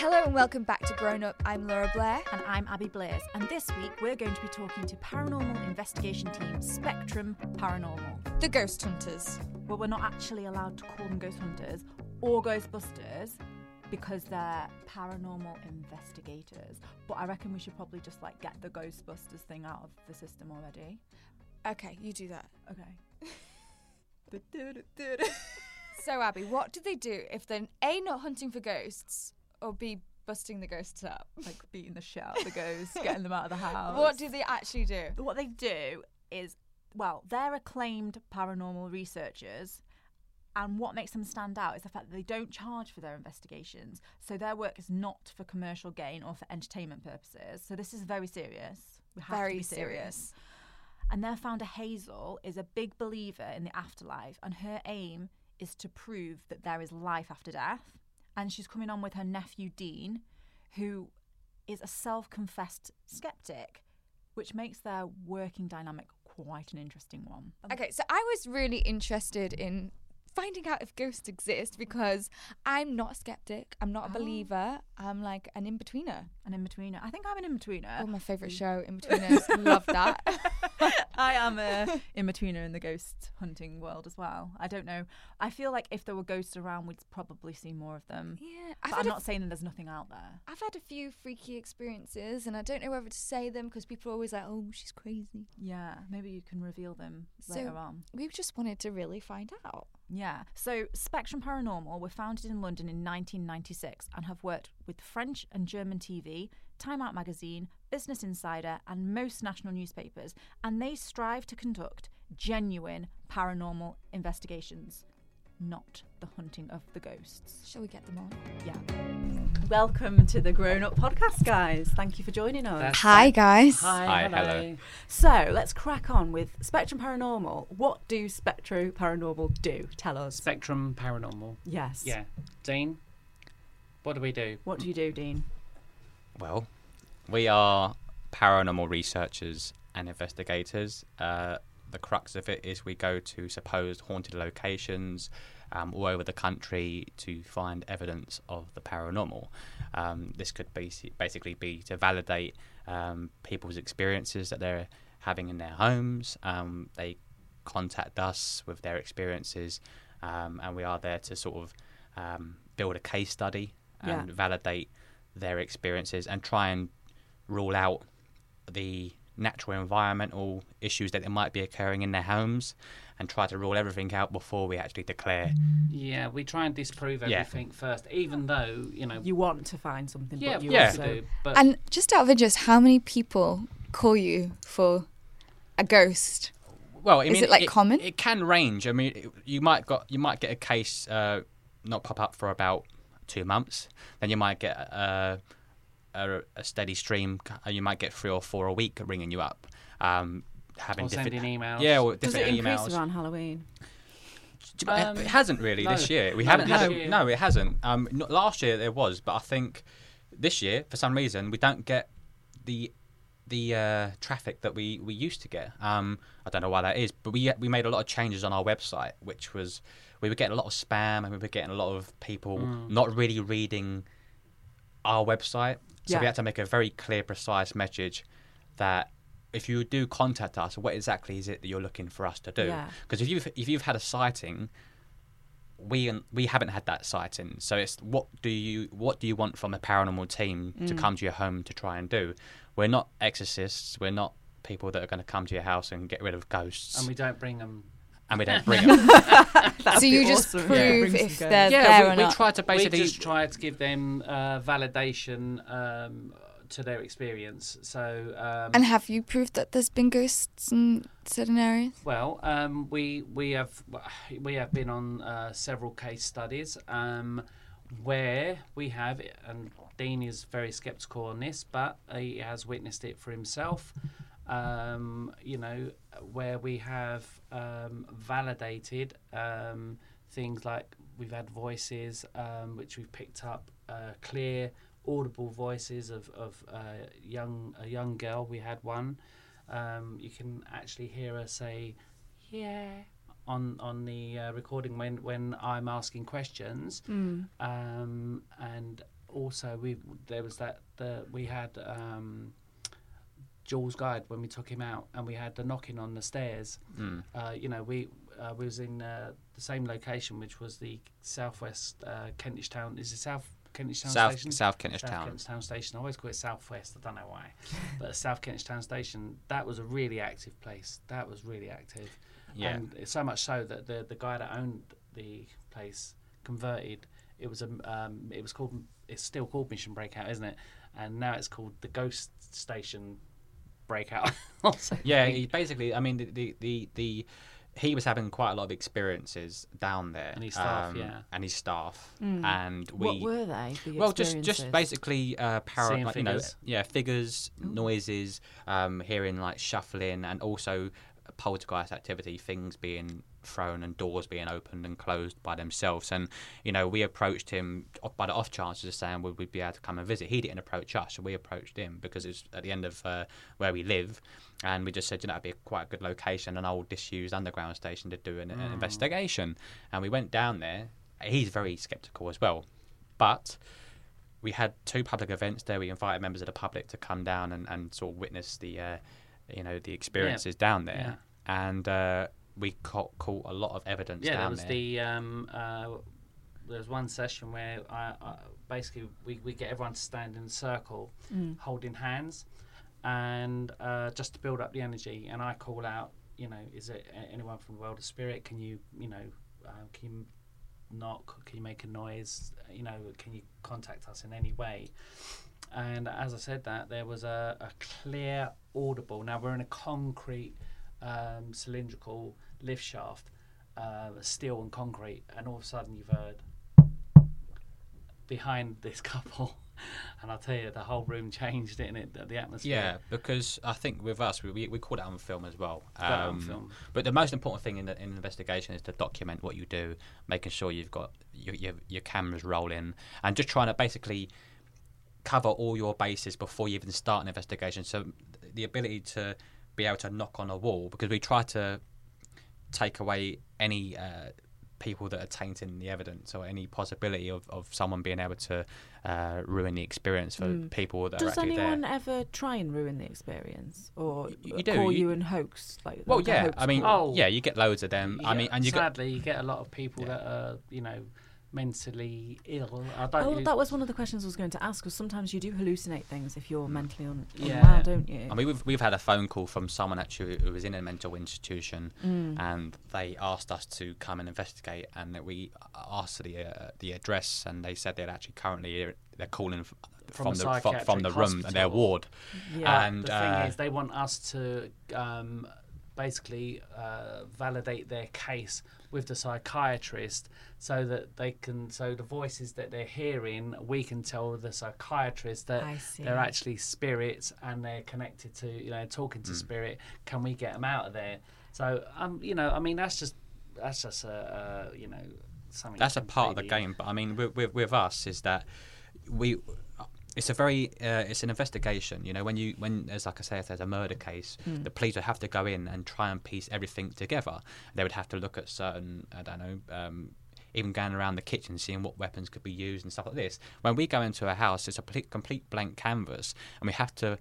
Hello and welcome back to Grown Up. I'm Laura Blair. And I'm Abby Blaze, and this week we're going to be talking to paranormal investigation team Spectrum Paranormal. The Ghost Hunters. Well, we're not actually allowed to call them ghost hunters or ghostbusters because they're paranormal investigators. But I reckon we should probably just like get the Ghostbusters thing out of the system already. Okay, you do that. Okay. So, Abby, what do they do if they're A, not hunting for ghosts, or B, busting the ghosts up? like beating the shit out of the ghosts, getting them out of the house. What do they actually do? What they do is, well, they're acclaimed paranormal researchers. And what makes them stand out is the fact that they don't charge for their investigations. So their work is not for commercial gain or for entertainment purposes. So this is very serious. We have to Very be serious. And their founder, Hazel, is a big believer in the afterlife. And her aim is to prove that there is life after death. And she's coming on with her nephew, Dean, who is a self confessed skeptic, which makes their working dynamic quite an interesting one. Okay, so I was really interested in finding out if ghosts exist because I'm not a skeptic, I'm not a Oh. believer, I'm like an in betweener. An in betweener. I think I'm an in betweener. Oh, my favourite show, Inbetweeners. Love that. I am a in betweener in the ghost hunting world as well. I don't know. I feel like if there were ghosts around, we'd probably see more of them. Yeah, But I've I'm had, a, not saying that there's nothing out there. I've had a few freaky experiences and I don't know whether to say them because people are always like, oh, she's crazy. Yeah, maybe you can reveal them So- later on. We just wanted to really find out. Yeah. So Spectrum Paranormal were founded in London in 1996 and have worked with French and German TV, Time Out magazine, Business Insider, and most national newspapers. And they strive to conduct genuine paranormal investigations, not the hunting of the ghosts. Shall we get them on? Yeah. Welcome to the Grown Up Podcast, guys. Thank you for joining us. That's Hi, guys. Hi, Hi, hello. hello. So let's crack on with Spectrum Paranormal. What do Spectrum Paranormal do? Tell us. Spectrum Paranormal. Yes. Yeah. Dean, what do we do? What do you do, Dean? Well, we are paranormal researchers and investigators. Uh, the crux of it is we go to supposed haunted locations um, all over the country to find evidence of the paranormal. Um, this could basi- basically be to validate um, people's experiences that they're having in their homes. Um, they contact us with their experiences, um, and we are there to sort of um, build a case study Yeah. and validate their experiences and try and rule out the natural environmental issues that might be occurring in their homes and try to rule everything out before we actually declare Yeah, we try and disprove Yeah. everything first, even though you know. You want to find something, yeah, but you Yeah. also do. But And just out of interest, how many people call you for a ghost? well I Is it, like, common? it can range i mean it- you might got you might get a case uh, not pop up for about two months then you might get a, a, a steady stream uh, you might get three or four a week ringing you up um, having or different sending emails. yeah or Does different it increase emails around Halloween? Do you know, Um, it hasn't really no. this year. We No, haven't had year. no, it hasn't. Um, not, last year there was, but I think this year for some reason we don't get the the uh, traffic that we, we used to get. Um, I don't know why that is, but we we made a lot of changes on our website, which was we were getting a lot of spam and we were getting a lot of people Mm. not really reading our website. So Yeah. we had to make a very clear, precise message that if you do contact us, what exactly is it that you're looking for us to do? Yeah. Because if you've if you've had a sighting, we we haven't had that sighting. So it's what do you what do you want from a paranormal team to Mm. come to your home to try and do? We're not exorcists. We're not people that are going to come to your house and get rid of ghosts, and we don't bring them. And we don't bring them. so you just awesome. prove Yeah. if they're yeah, there we, or we try to We basically just try to give them uh, validation um, to their experience. So, um, and have you proved that there's been ghosts in certain areas? Well, um, we we have we have been on uh, several case studies um, where we have, and Dean is very sceptical on this, but he has witnessed it for himself. Um, you know, where we have um, validated um, things like we've had voices um, which we've picked up, uh, clear, audible voices of of uh, young a young girl. We had one um, you can actually hear her say yeah on on the uh, recording when when I'm asking questions Mm. um, and also we there was that the we had um, Jules Guide when we took him out, and we had the knocking on the stairs. Mm. Uh, you know, we uh, we was in uh, the same location, which was the southwest uh, Kentish Town. Is it South Kentish Town South Station? South Kentish South Town. Kentish Town Station. I always call it Southwest. I don't know why, but South Kentish Town Station. That was a really active place. That was really active. Yeah. And so much so that the the guy that owned the place converted. It was a um, it was called it's still called Mission Breakout, isn't it? And now it's called the Ghost Station Breakout. or. Yeah, he basically, I mean, the, the, the, the he was having quite a lot of experiences down there, um, And his staff, yeah. and his staff, Mm. and we. what were they? The well, just just basically uh, para- like, you know, yeah, figures, noises, um, hearing like shuffling, and also poltergeist activity, things being thrown and doors being opened and closed by themselves. And you know, we approached him by the off chance of saying would we be able to come and visit. He didn't approach us, so we approached him because it's at the end of uh, where we live, and we just said, you know, it'd be quite a good location, an old disused underground station to do an, an investigation. And we went down there. He's very skeptical as well, but we had two public events there. We invited members of the public to come down and, and sort of witness the, uh, you know, the experiences down there. And uh, we caught, caught a lot of evidence yeah, down there was there. the um, uh, there was one session where I, I basically we, we get everyone to stand in a circle, holding hands, and uh, just to build up the energy. And I call out, you know, is it anyone from the world of spirit? Can you, you know, uh, can you knock? Can you make a noise? You know, can you contact us in any way? And as I said that, there was a, a clear, audible. Now we're in a concrete, um, cylindrical lift shaft, uh, steel and concrete, and all of a sudden you've heard behind this couple, and I'll tell you, the whole room changed, didn't it? The, atmosphere. Yeah, because I think with us, we, we, we caught it on film as well. On Um, film. But the most important thing in, the, in an investigation is to document what you do, making sure you've got your, your, your cameras rolling, and just trying to basically cover all your bases before you even start an investigation. So the ability to be able to knock on a wall, because we try to take away any uh, people that are tainting the evidence or any possibility of, of someone being able to uh, ruin the experience for people that are Does anyone ever try and ruin the experience, or you do, call you- you and hoax? Like Well, yeah. hoax I mean, call? Oh. yeah, you get loads of them. I mean, and you get sadly, you get a lot of people Yeah. that are, you know, mentally ill. I don't. Oh, really- that was one of the questions I was going to ask. Because sometimes you do hallucinate things if you're mentally un- Yeah. unwell, don't you? I mean, we've we've had a phone call from someone actually who was in a mental institution, Mm. and they asked us to come and investigate, and that we asked the uh, the address, and they said they're actually currently they're calling f- From from, the from, from the psychiatric room, their ward, yeah. and the thing uh, is, they want us to um, basically uh, validate their case with the psychiatrist, so that they can, so the voices that they're hearing, we can tell the psychiatrist that they're actually spirits and they're connected to, you know, talking Mm. to spirit. Can we get them out of there? So, um, you know, I mean, that's just that's just a, uh, you know, something. that's a part of the game. But I mean, with, with with us is that we. It's a very, uh, it's an investigation. You know, when you, when, as like I say, if there's a murder case, the police would have to go in and try and piece everything together. They would have to look at certain, I don't know, um, even going around the kitchen, seeing what weapons could be used and stuff like this. When we go into a house, it's a complete, complete blank canvas, and we have to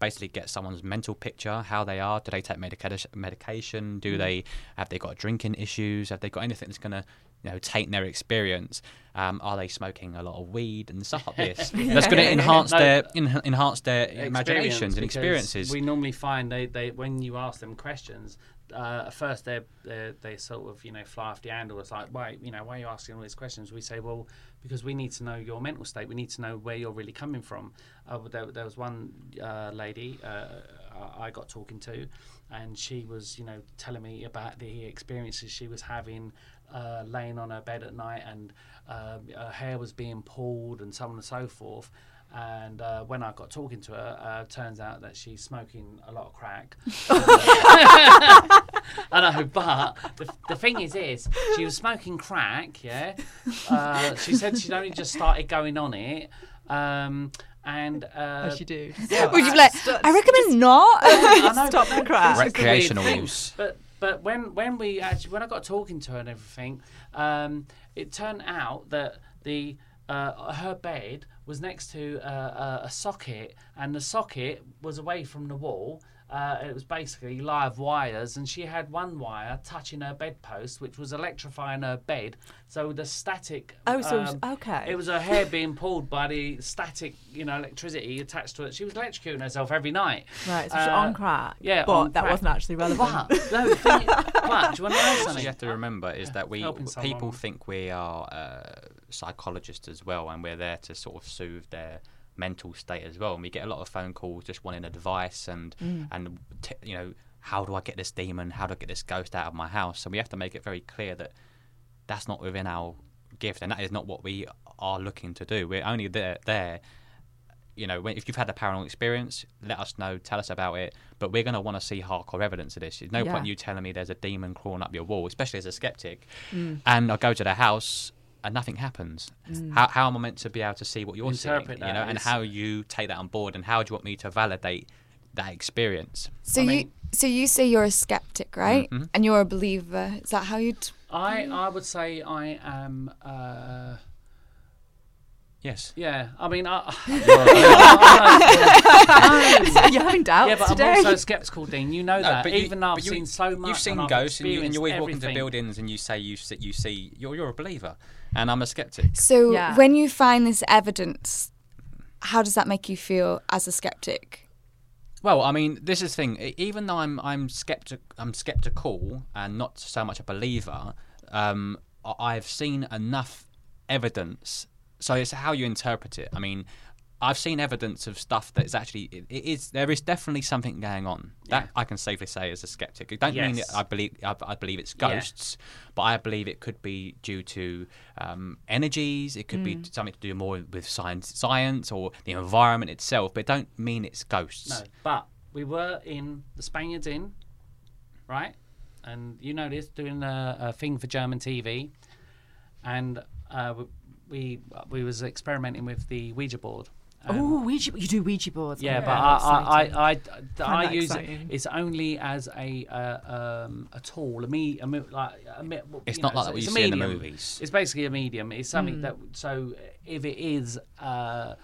basically get someone's mental picture, how they are. Do they take medication? Medication? Do they have they got drinking issues? Have they got anything that's going to you know taint their experience? Um, are they smoking a lot of weed and stuff like this? That's going to enhance No, their en- enhance their experience, imaginations and experiences. We normally find they, they when you ask them questions, uh, at first they they they sort of you know fly off the handle. It's like why you know why are you asking all these questions? We say well because we need to know your mental state. We need to know where you're really coming from. Uh, there, there was one uh, lady uh, I I got talking to, and she was you know telling me about the experiences she was having. Uh, laying on her bed at night and um, her hair was being pulled and so on and so forth and uh, when I got talking to her, uh, turns out that she's smoking a lot of crack. I know, but the, the thing is, is she was smoking crack. Yeah, uh, she said she'd only just started going on it, um, and uh, As you do. Would you be like, I recommend not? I know, Stop the crack. this is the weird Recreational use. But but when when we actually when I got talking to her and everything, um, it turned out that the uh, her bed was next to a socket, and the socket was away from the wall. Uh, it was basically live wires, and she had one wire touching her bedpost, which was electrifying her bed. So the static. Oh, so it was- um, okay. It was her hair being pulled by the static, you know, electricity attached to it. She was electrocuting herself every night. Right, so she's Uh, on crack. yeah, but that crack. wasn't actually relevant. But, no, the thing, but do you want to know What something? you have to remember is that we helping people someone. think we are uh, psychologists as well, and we're there to sort of soothe their mental state as well. And we get a lot of phone calls just wanting advice and and t- you know how do I get this demon? How do I get this ghost out of my house? And we have to make it very clear that that's not within our gift, and that is not what we are looking to do. We're only there there you know, when, if you've had a paranormal experience, let us know, tell us about it. But we're going to want to see hardcore evidence of this. There's no Yeah. point you telling me there's a demon crawling up your wall, especially as a skeptic. Mm. And I go to the house and nothing happens. How, how am I meant to be able to see what you're Interpret seeing? You know, and how you take that on board, and how do you want me to validate that experience? So I you so you say you're a skeptic, right? Mhm. And you're a believer. Is that how you'd? I I would say I am. Uh, Yes. yeah, I mean, I, You're having doubts yeah, but today. I'm also skeptical, Dean. You know No, that. but you- Even though I've but you- seen so much, You've seen and ghosts, and, you, and you always experienced walk into buildings and you say you see, you see you're you're a believer, and I'm a skeptic. So Yeah. when you find this evidence, how does that make you feel as a skeptic? Well, I mean, this is the thing. Even though I'm I'm skeptic, I'm skeptical and not so much a believer. Um, I've seen enough evidence, so it's how you interpret it. I mean, I've seen evidence of stuff that is actually it it is there is definitely something going on. That I can safely say as a skeptic. It don't mean that I believe I, I believe it's Yeah. ghosts, but I believe it could be due to um, energies. It could be something to do more with science, science or the environment itself. But it don't mean it's ghosts. No, but we were in the Spaniards Inn, right? And you know this, doing a, a thing for German TV, and uh, we we was experimenting with the Ouija board. And- Oh, Ouija! You do Ouija boards. Yeah, Oh, but that's I. I, I, I, I use exciting. it. It's only as a uh, um, a tool, a me, a, me- like a, me- well, It's not know, like what it's you a see in the movies. It's basically a medium. It's something Hmm. that so if it is. Uh,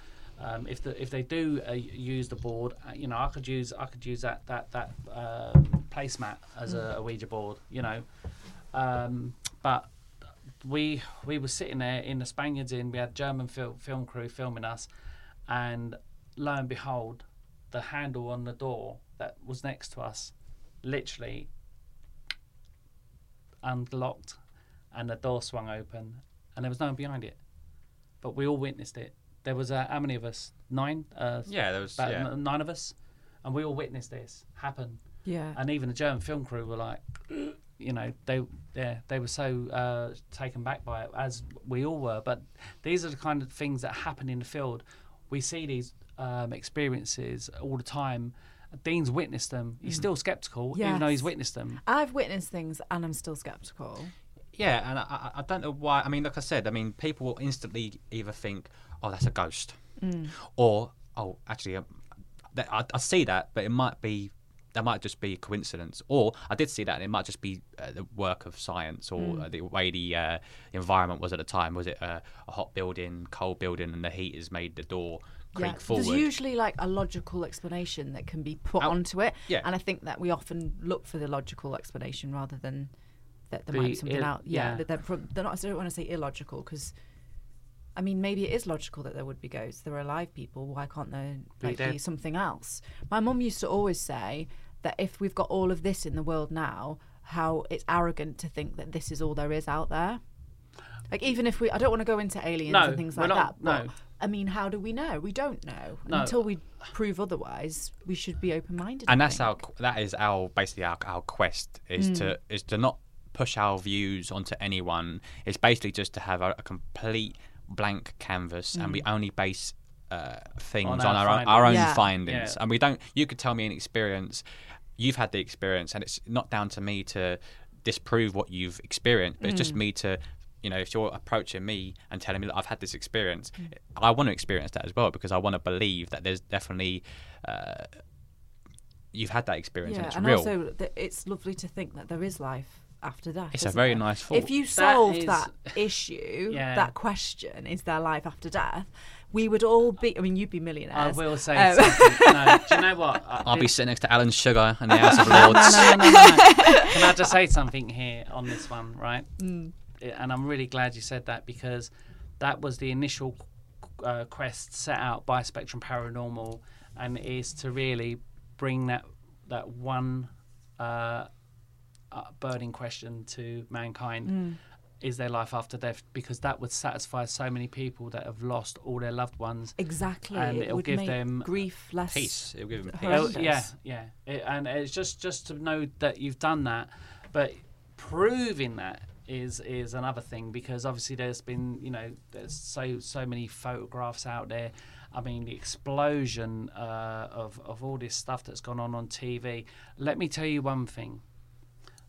um, if the if they do uh, use the board, uh, you know, I could use I could use that that that um, placemat as a, a Ouija board, you know, um, but we we were sitting there in the Spaniards Inn. We had German fil- film crew filming us, and lo and behold, the handle on the door that was next to us, literally unlocked, and the door swung open, and there was no one behind it, but we all witnessed it. There was uh, how many of us? Nine. Uh, Yeah, there was. about Yeah. n- nine of us, and we all witnessed this happen yeah. and even the German film crew were like, you know, they yeah they were so uh, taken back by it as we all were. But these are the kind of things that happen in the field. We see these um, experiences all the time. Dean's witnessed them. He's still skeptical, even though he's witnessed them. I've witnessed things and I'm still skeptical. Yeah, and I, I- I don't know why. I mean, like I said, I mean, people will instantly either think, "Oh, that's a ghost," or, "Oh, actually, um, I, I see that, but it might be." That might just be a coincidence, or I did see that. And it might just be uh, the work of science, or uh, the way the uh, environment was at the time. Was it a hot building, cold building, and the heat has made the door creak yeah. forward? There's usually like a logical explanation that can be put Oh, onto it. yeah. And I think that we often look for the logical explanation rather than that there The might be something ill- out. Yeah. yeah. That they're, they're not, I don't want to say illogical because. I mean, maybe it is logical that there would be ghosts. There are alive people. Why can't there Be like, be something else? My mum used to always say that if we've got all of this in the world now, how it's arrogant to think that this is all there is out there. Like even if we, I don't want to go into aliens No, and things we're like not- that. But no. I mean, how do we know? We don't know No. until we prove otherwise. We should be open-minded. I and that's think. our that is our basically our, our quest is to mm. is to not push our views onto anyone it's basically just to have a, a complete blank canvas and we only base uh, things On on, our our, own, our own Yeah. findings. Yeah. and we don't you could tell me an experience you've had the experience and it's not down to me to disprove what you've experienced but it's just me to you know if you're approaching me and telling me that i've had this experience i want to experience that as well because i want to believe that there's definitely uh, you've had that experience yeah, and it's and real. also it's lovely to think that there is life after death. It's a very it? nice thought. If you solved is- that issue, Yeah. that question, is there life after death? we would all be. I mean, you'd be millionaires. I will say Um, something. No, do you know what? I- I'll be sitting next to Alan Sugar in the House of Lords. no, no, no, no, no. Can I just say something here on this one, right? Mm. And I'm really glad you said that because that was the initial uh, quest set out by Spectrum Paranormal, and it is to really bring that that one uh, uh, burning question to mankind: Mm. Is there life after death? Because that would satisfy so many people that have lost all their loved ones. Exactly. And it it'll would give make them grief less. Peace. It'll give them peace. Oh, Horrendous. yeah, yeah, It- and it's just just to know that you've done that, but proving that is is another thing because obviously there's been you know there's so so many photographs out there. I mean the explosion uh, of of all this stuff that's gone on on TV. Let me tell you one thing.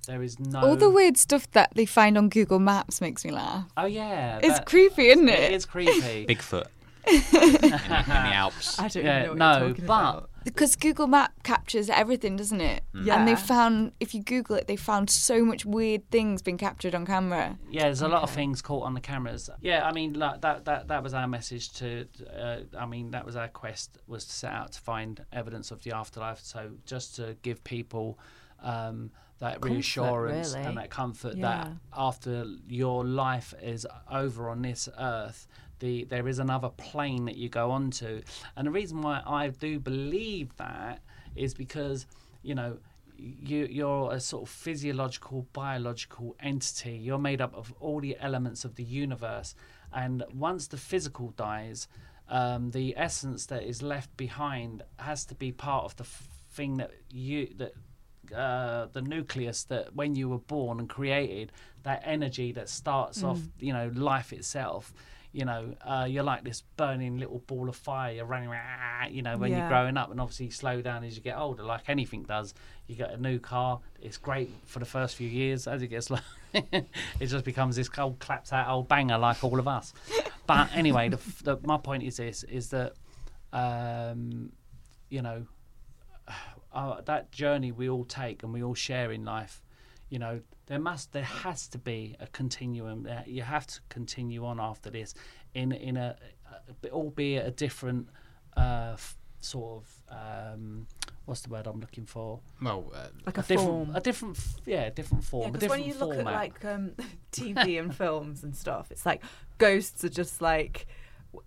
There is no. All the weird stuff that they find on Google Maps makes me laugh. Oh yeah, It's that- creepy, isn't it? It is creepy. Bigfoot in, the, in the Alps. I don't Yeah, even know what no, you're talking but- about. Because Google Map captures everything, doesn't it? Yeah. And they found, if you Google it, they found so much weird things being captured on camera. Yeah, there's a lot of things caught on the cameras. Yeah, I mean like, that that that was our message to. Uh, I mean that was our quest was to set out to find evidence of the afterlife. So just to give people um, that Comfort, reassurance really. and that comfort Yeah. that after your life is over on this earth. The, there is another plane that you go onto, and the reason why I do believe that is because you know you, you're a sort of physiological, biological entity. You're made up of all the elements of the universe, and once the physical dies, um, the essence that is left behind has to be part of the f- thing that you that uh, the nucleus that when you were born and created, that energy that starts off, you know, life itself. You know, uh, you're like this burning little ball of fire. You're running around, you know, when you're growing up, and obviously you slow down as you get older, like anything does. You get a new car, it's great for the first few years. As it gets, low, it just becomes this old clapped out old banger, like all of us. But anyway, the, the, my point is this: is that, um, you know, uh, that journey we all take and we all share in life, you know, there must, there has to be a continuum. There. You have to continue on after this, in in a, a albeit a different uh, f- sort of um, what's the word I'm looking for? Well, uh, Like a, different, form. a different, f- yeah, different form, Yeah, a because different when you look format. at like um, TV and films and stuff, it's like ghosts are just like.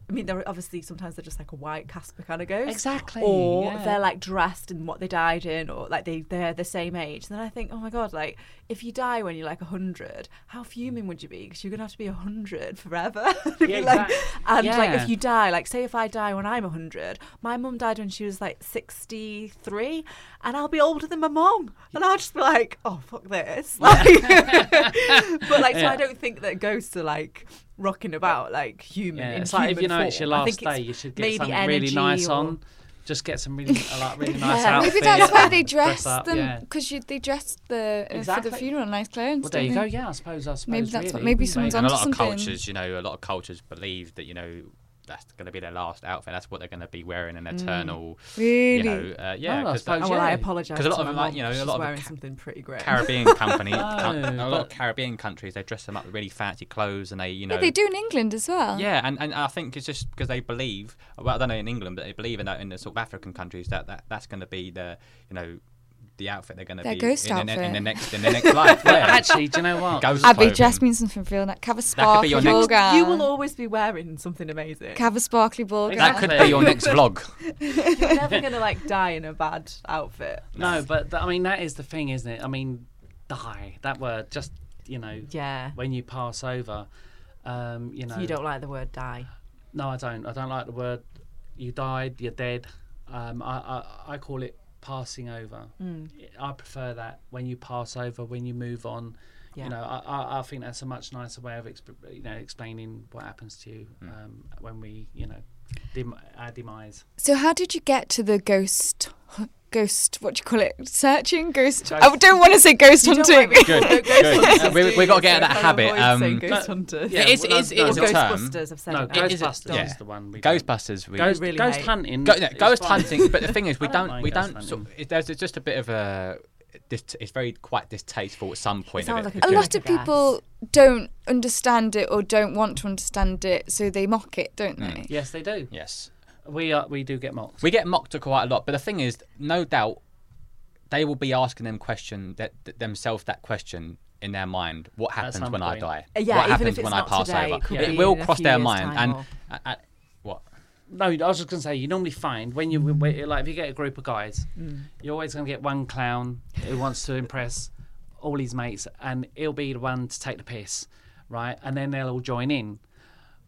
I mean, they're obviously sometimes they're just like a white Casper kind of ghost, exactly, or yeah. they're like dressed in what they died in, or like they they're the same age. Then I think, oh my god, like if you die when you're like hundred, how fuming would you be? Because you're gonna have to be hundred forever. Yeah, like- exact- and like if you die, like say if I die when I'm hundred, my mum died when she was like sixty three, and I'll be older than my mum, and I'll just be like, oh fuck this, like. but like, so Yeah. I don't think that ghosts are like rocking about like human. Yeah, in it's like if you human know it's your last it's day, you should get maybe something really nice or- on. Just get some really, uh, like, really nice Yeah. outfit. Maybe that's why they and dress up, them yeah. because they dressed the uh, for the funeral nice clothes. Well, there you don't go. they? Yeah, I suppose. I suppose. Maybe that's what- really. maybe someone's and a lot of something. cultures, you know, a lot of cultures believe that you know that's going to be their last outfit. That's what they're going to be wearing an eternal, Really? you know, uh, yeah. Well, I because suppose, Oh, well, I yeah. apologise. 'Cause a lot of my them, like, you know, a she's lot of wearing ca- something pretty great. Caribbean company, No, a lot of Caribbean countries, they dress them up with really fancy clothes, and they, you know, yeah, they do in England as well. Yeah, and, and I think it's just because they believe. Well, I don't know in England, but they believe in that in the sort of African countries that, that that's going to be the you know the outfit they're going to be ghost in, the, in the next in the next life. Yeah. actually, do you know what? Ghost Abby, clothing. dress me in something real nice. Have a sparkly your ball next- gown. You will always be wearing something amazing. Have a sparkly ball Exactly. gown. That could be your next vlog. You're never gonna like die in a bad outfit. No, but th- I mean that is the thing, isn't it? I mean, die. That word, just you know, Yeah. when you pass over, um, you know. So you don't like the word die. No, I don't. I don't like the word. You died. You're dead. Um, I, I I call it passing over. Mm. I prefer that when you pass over, when you move on. Yeah. You know, I, I, I think that's a much nicer way of exp- you know explaining what happens to you um, when we you know dim- our demise. So how did you get to the ghost? Ghost, what do you call it? Searching, ghost. Ghost- I don't want to say ghost You hunting. like Good, good. Uh, we- do we you? gotta get out of that habit, um, ghost hunters. yeah, It is- well, it is- no, it is no, a term. Ghostbusters have said No, it. It is a- Ghostbusters yeah. is the one. We Ghostbusters. We, Ghost, really ghost hate. hunting. Go, no, ghost fine. hunting, but the thing is, we don't don't, we don't. Sort hunting. there's just a bit of a. dis- it's very quite distasteful at some point. of it like a a lot of people don't understand it or don't want to understand it, so they mock it, don't they? Yes, they do. yes, We are. We do get mocked. we get mocked quite a lot. But the thing is, no doubt, they will be asking them question that, that themselves that question in their mind. What happens some when I die? Uh, yeah, what even happens if it's when I not pass today, over? it could It will cross their mind. And or- uh, uh, what? No, I was just gonna say you normally find when you like if you get a group of guys, you're always gonna get one clown who wants to impress all his mates, and he'll be the one to take the piss, right? And then they'll all join in.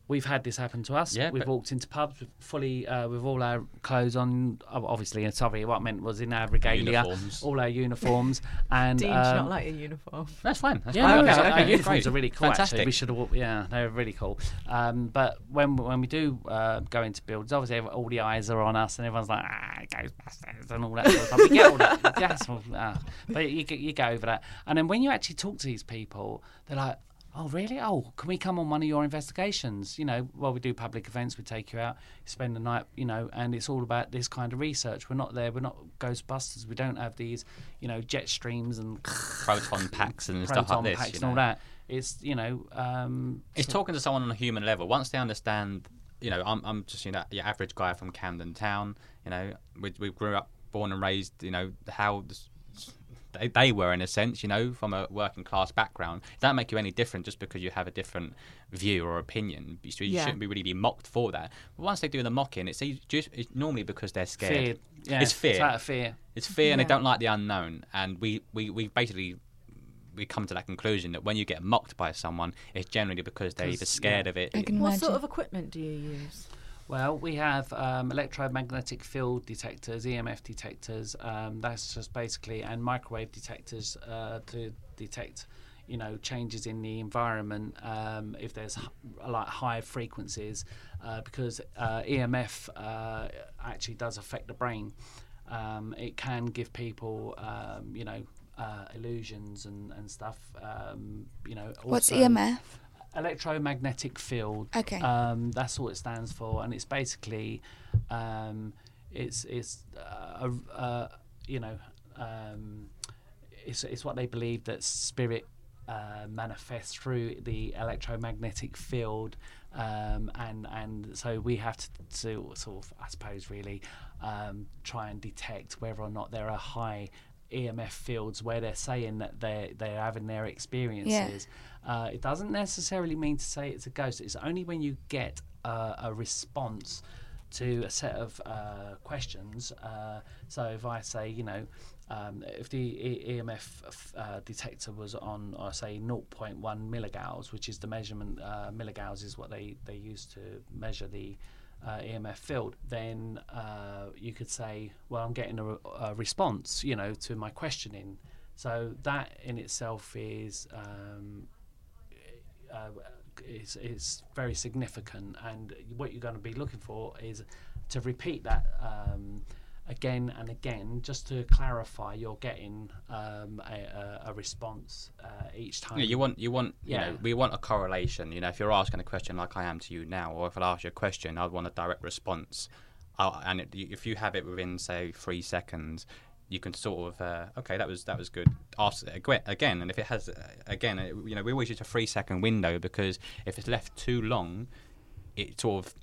We've had this happen to us. Yeah, we've but- walked into pubs with fully uh, with all our clothes on. Obviously, and sorry, what I meant was in our regalia, Uniforms. all our uniforms, and Dean, do you um, not like your uniform? That's fine. That's yeah, fine. no, Okay, no, okay, our great. uniforms are really cool. Fantastic. Actually, we should have. Yeah, they're really cool. Um, but when when we do uh, go into builds, obviously all the eyes are on us, and everyone's like, ah, Ghostbusters and all that sort of stuff. We get all that. Yes, well, ah. but you get you go over that, and then when you actually talk to these people, they're like. Oh really? Oh, can we come on one of your investigations? You know, well, we do public events. We take you out, spend the night. You know, and it's all about this kind of research. We're not there. We're not Ghostbusters. We don't have these, you know, jet streams and proton packs and stuff proton like this. packs you and all know. that. It's you know, um, It's talking to someone on a human level. Once they understand, you know, I'm, I'm just you know your average guy from Camden Town. You know, we, we grew up, born and raised. You know how this, they, they were in a sense. You know, from a working class background. It doesn't make you any different just because you have a different view or opinion. You, you Yeah. shouldn't be really be mocked for that. But once they do the mocking, it's just it's normally because they're scared. fear. Yeah, It's fear. out of fear. It's fear, and they don't like the unknown. And we, we, we basically we come to that conclusion that when you get mocked by someone, it's generally because they're either 'Cause, scared yeah. of it. What imagine. sort of equipment do you use? Well, we have um, electromagnetic field detectors, EMF detectors. Um, that's just basically and microwave detectors uh, to detect, you know, changes in the environment um, if there's h- like high frequencies, uh, because uh, EMF uh, actually does affect the brain. Um, it can give people, um, you know. Uh, illusions and, and stuff, um, you know. What's EMF? Electromagnetic field. Okay. Um, that's all it stands for, and it's basically, um, it's it's uh, a, uh, you know, um, it's it's what they believe that spirit uh, manifests through the electromagnetic field, um, and and so we have to, to sort of, I suppose, really um, try and detect whether or not there are high. EMF fields where they're saying that they're they're having their experiences. Uh, it doesn't necessarily mean to say it's a ghost. It's only when you get uh, a response to a set of uh, questions. Uh, so if I say, you know, um, if the e- EMF uh, detector was on, or say 0.1 milligauss, which is the measurement, uh, milligauss is what they, they use to measure the uh, EMF field, then uh, you could say, well, I'm getting a, a response, you know, to my questioning. So that in itself is um, uh, is, is very significant, and what you're going to be looking for is to repeat that um, again and again, just to clarify you're getting um, a, a, response uh, each time. Yeah, you want you want you Yeah. know we want a correlation. You know, if you're asking a question like I am to you now, or if I ask you a question, I'd want a direct response. i and it, if you have it within say three seconds, you can sort of uh, okay, that was that was good. Ask again, and if it has uh, again, it, you know, we always use a three second window because if it's left too long, it sort of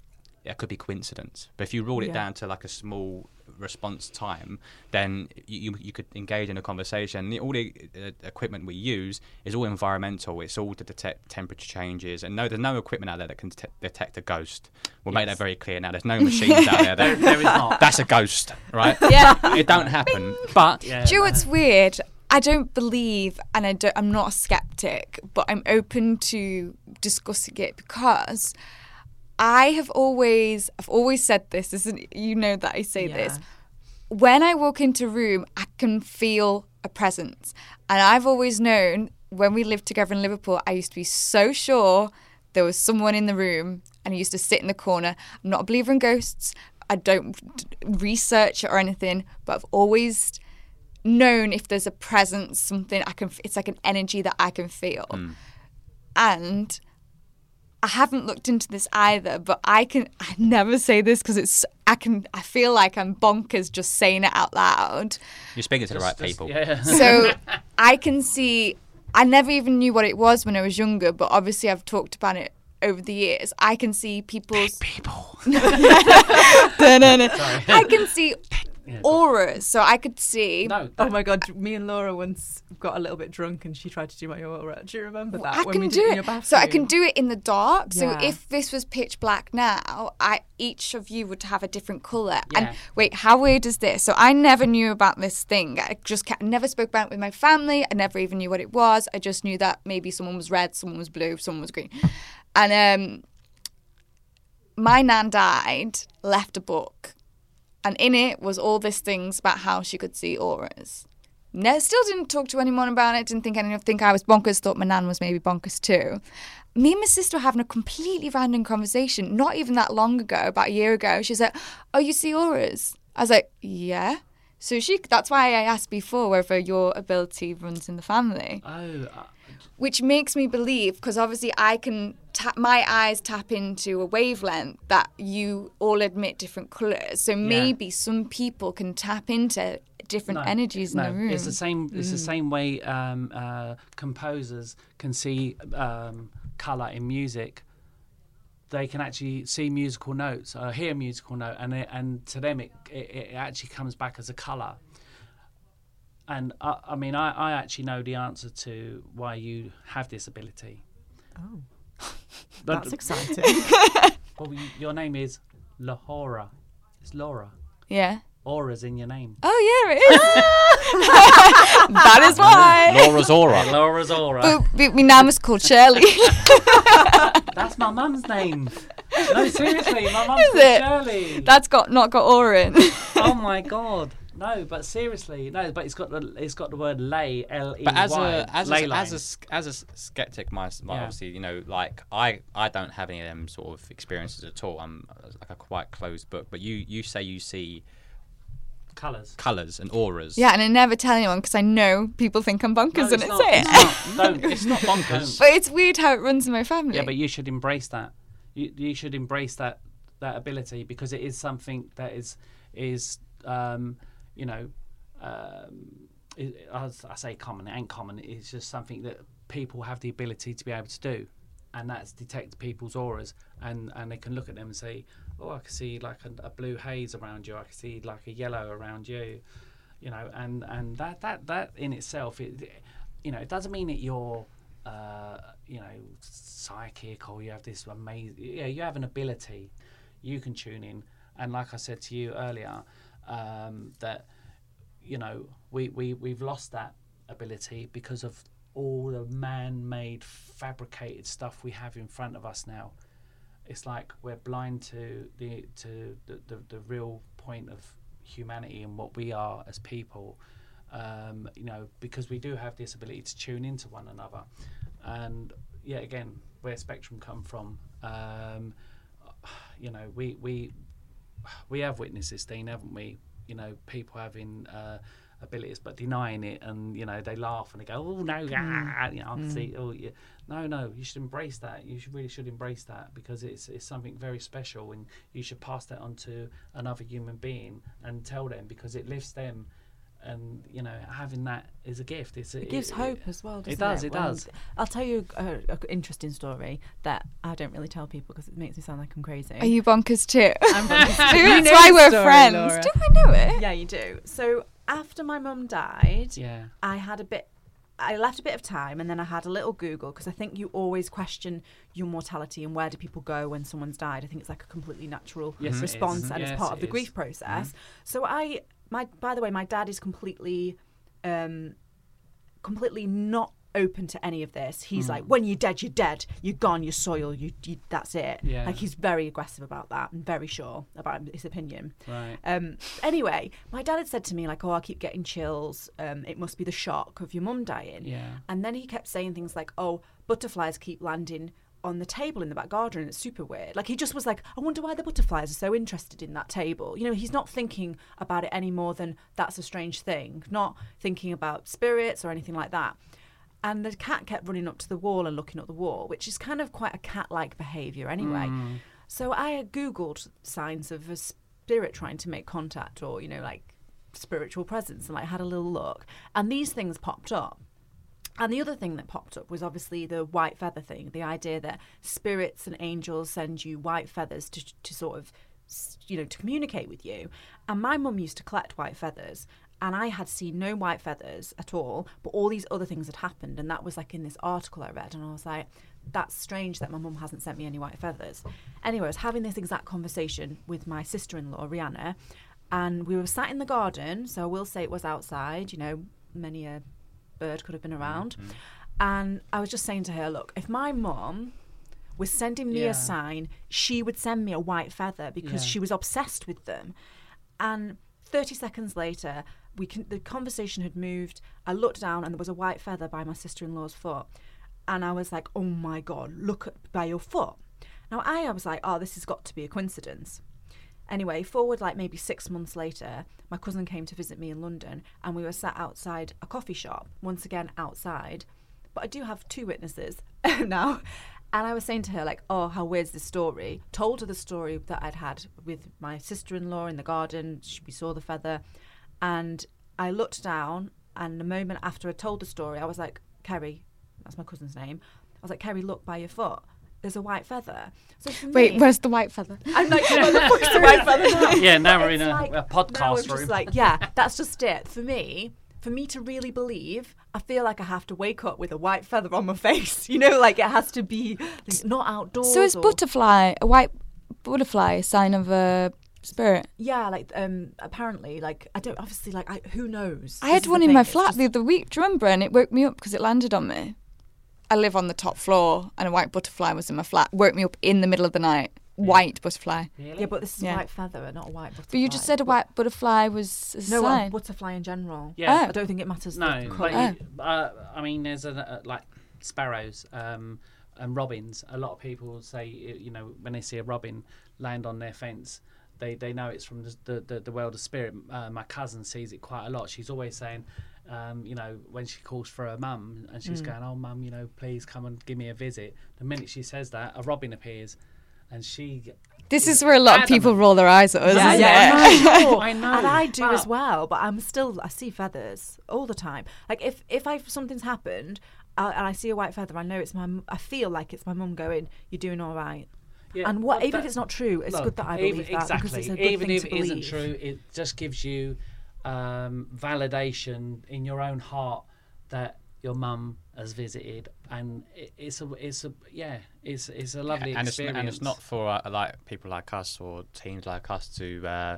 it could be coincidence. But if you rule it Yeah. down to like a small response time, then you you- you could engage in a conversation. The, all the uh, equipment we use is all environmental. It's all to detect temperature changes. And no, there's no equipment out there that can det- detect a ghost. We'll make that very clear now. There's no machines out there. there, That, there is not. that's a ghost, right? Yeah. it don't happen. But Yeah, Do you know what's weird? I don't believe, and I don't, I'm not a skeptic, but I'm open to discussing it because I have always, I've always said this. Isn't you know that I say this. When I walk into a room, I can feel a presence, and I've always known when we lived together in Liverpool, I used to be so sure there was someone in the room, and I used to sit in the corner. I'm not a believer in ghosts. I don't research it or anything, but I've always known if there's a presence, something I can. It's like an energy that I can feel, mm. and I haven't looked into this either, but I can. I never say this because it's. I can. I feel like I'm bonkers just saying it out loud. You're speaking to the right Just- people. Yeah. So I can see. I never even knew what it was when I was younger, but obviously I've talked about it over the years. I can see people's. people. No-no-no. I can see Yeah, auras, so I could see. No. Oh my god, me and Laura once got a little bit drunk and she tried to do my aura. Do you remember that? I when can we do it in it. your? So I can do it in the dark. So if this was pitch black now, I each of you would have a different color. Yeah. And wait, how weird is this? So I never knew about this thing. I just never spoke about it with my family. I never even knew what it was. I just knew that maybe someone was red, someone was blue, someone was green. And um, my nan died, left a book, and in it was all these things about how she could see auras. No, still didn't talk to anyone about it. Didn't think anyone think I was bonkers. Thought my nan was maybe bonkers too. Me and my sister were having a completely random conversation. Not even that long ago, about a year ago. She's like, "Oh, you see auras?" I was like, "Yeah." So she. That's why I asked before whether your ability runs in the family Oh, which makes me believe because obviously I can tap my eyes tap into a wavelength that you all admit different colors. So maybe some people can tap into different no, energies no, in the room. It's the same. It's Mm. the same way um, uh, composers can see um, color in music. They can actually see musical notes or hear a musical note, and it, and to them it, it it actually comes back as a color. And I, I mean, I, I actually know the answer to why you have this ability. Oh, But- that's exciting. well, you, your name is Lahora. It's Laura. yeah. Aura's in your name. Oh yeah, it is. that is why. Laura's aura. Laura's Aura. But, but my name is called Shirley. That's my mum's name. No, seriously, my mum's Is called it? Shirley. That's got not got aura in. oh my god. No, but seriously, no, but it's got the it's got the word lay L E Y. But as a as a, as a s- as a s- skeptic, my, my Yeah. obviously you know like I I don't have any of them sort of experiences at all. I'm uh, like a quite closed book. But you you say you see colours. colours and auras. yeah, and I never tell anyone because I know people think I'm bonkers No, and it's it's not. it. It's not. Don't. It's not bonkers. But it's weird how it runs in my family. Yeah, but you should embrace that. You you should embrace that that ability because it is something that is is um, you know um, it, as I say common. Ain't common. It's just something that people have the ability to be able to do, and that's detect people's auras, and and they can look at them and say, oh, I can see like a, a blue haze around you. I can see like a yellow around you. You know, and and that that that in itself, it, you know, it doesn't mean that you're uh, you know, psychic or you have this amazing, yeah, you have an ability, you can tune in. And like I said to you earlier, um, that, you know, we, we, we've lost that ability because of all the man made, fabricated stuff we have in front of us now. It's like we're blind to the to the, the, the real point of humanity and what we are as people um, you know, because we do have this ability to tune into one another. And yeah, again, where spectrum come from, um, you know, we we we have witnessed this thing, haven't we? You know, people having uh, abilities but denying it, and you know, they laugh and they go, "Oh no, ah," you know, I can see, oh yeah, no, no, you should embrace that. You should really should embrace that because it's it's something very special, and you should pass that on to another human being and tell them because it lifts them and you know having that is a gift. It's a, It gives hope as well. Doesn't it does, it When- does. I'll tell you an interesting story that I don't really tell people because it makes me sound like I'm crazy. Are you bonkers too? I'm bonkers too. That's know why we're story, friends. Laura. Do I know it? Yeah, you do. So after my mum died, Yeah, I had a bit. I left a bit of time and then I had a little Google because I think you always question your mortality and where do people go when someone's died. I think it's like a completely natural Yes, it is. response and Yes, it's part it of the is. grief process. Mm-hmm. So I, my, by the way, my dad is completely, um, completely not open to any of this. He's like, when you're dead, you're dead. You're gone. You're soil. You, you that's it. Yeah. Like he's very aggressive about that and very sure about his opinion. right. Um, anyway, my dad had said to me like, "Oh, I keep getting chills. Um, it must be the shock of your mum dying." Yeah. And then he kept saying things like, "Oh, butterflies keep landing on the table in the back garden, and it's super weird." Like he just was like, "I wonder why the butterflies are so interested in that table." You know, he's not thinking about it any more than that's a strange thing. Not thinking about spirits or anything like that. and the cat kept running up to the wall and looking at the wall, which is kind of quite a cat-like behaviour anyway. Hmm. So I had googled signs of a spirit trying to make contact, or you know, like spiritual presence, and like had a little look, and these things popped up. And the other thing that popped up was obviously the white feather thing, the idea that spirits and angels send you white feathers to, to sort of, you know, to communicate with you. And my mum used to collect white feathers, and I had seen no white feathers at all, but all these other things had happened. And that was like in this article I read, and I was like, that's strange that my mum hasn't sent me any white feathers. Anyway, I was having this exact conversation with my sister in law, Rihanna, and we were sat in the garden. So I will say it was outside, you know, many a bird could have been mm-hmm. around. And I was just saying to her, look, if my mom was sending me Yeah. a sign, she would send me a white feather because Yeah. she was obsessed with them. And 30 seconds later, we can, the conversation had moved. I looked down and there was a white feather by my sister in law's foot. And I was like, oh my God, look at, by your foot. Now, I, I was like, oh, this has got to be a coincidence. Anyway, forward like maybe six months later, my cousin came to visit me in London and we were sat outside a coffee shop, once again outside. But I do have two witnesses now. And I was saying to her, like, oh, how weird's this story? Told her the story that I'd had with my sister in law in the garden. She, we saw the feather. And I looked down, and the moment after I told the story, I was like, Kerry, that's my cousin's name. I was like, Kerry, look by your foot. There's a white feather. So for Wait, me, where's the white feather? I'm like, where the fuck's the white feather now? Yeah, now we're in a, like- a now podcast it's just room. like, yeah, that's just it. For me, for me to really believe, I feel like I have to wake up with a white feather on my face. You know, like it has to be like, not outdoors. So is or- butterfly a white butterfly a sign of a spirit? Yeah, like um, apparently, like I don't obviously like I, who knows. I had one in my flat just- the other week. Do you remember? And it woke me up because it landed on me. I live on the top floor, and a white butterfly was in my flat. Woke me up in the middle of the night. White butterfly. Really? Yeah, but this is Yeah. a white feather, not a white butterfly. But you just said a white butterfly was a No, a sign. butterfly in general. Yeah. Oh. I don't think it matters. No, the but colour. you- uh, I mean, there's a, uh like sparrows um, and robins. A lot of people say, uh, you know, when they see a robin land on their fence, they, they know it's from the, the, the, the world of spirit. Uh, my cousin sees it quite a lot. She's always saying, um, you know, when she calls for her mum and she's going, oh, mum, you know, please come and give me a visit. The minute she says that, a robin appears and she. This is where a lot of people roll their eyes at us, Yeah, isn't yeah, it? I know. I know, and I do as well. But I'm still I see feathers all the time. Like if if I something's happened uh, and I see a white feather, I know it's my. I feel like it's my mum going, "You're doing all right." Yeah, and what but even if it's not true, it's Look, good that I even- believe that exactly. because it's a good even thing if to it believe. isn't true, it just gives you um, validation in your own heart that your mum has visited, and it, it's a, it's a, yeah, it's it's a lovely and it's, experience. and it's not for uh, like people like us or teams like us to uh,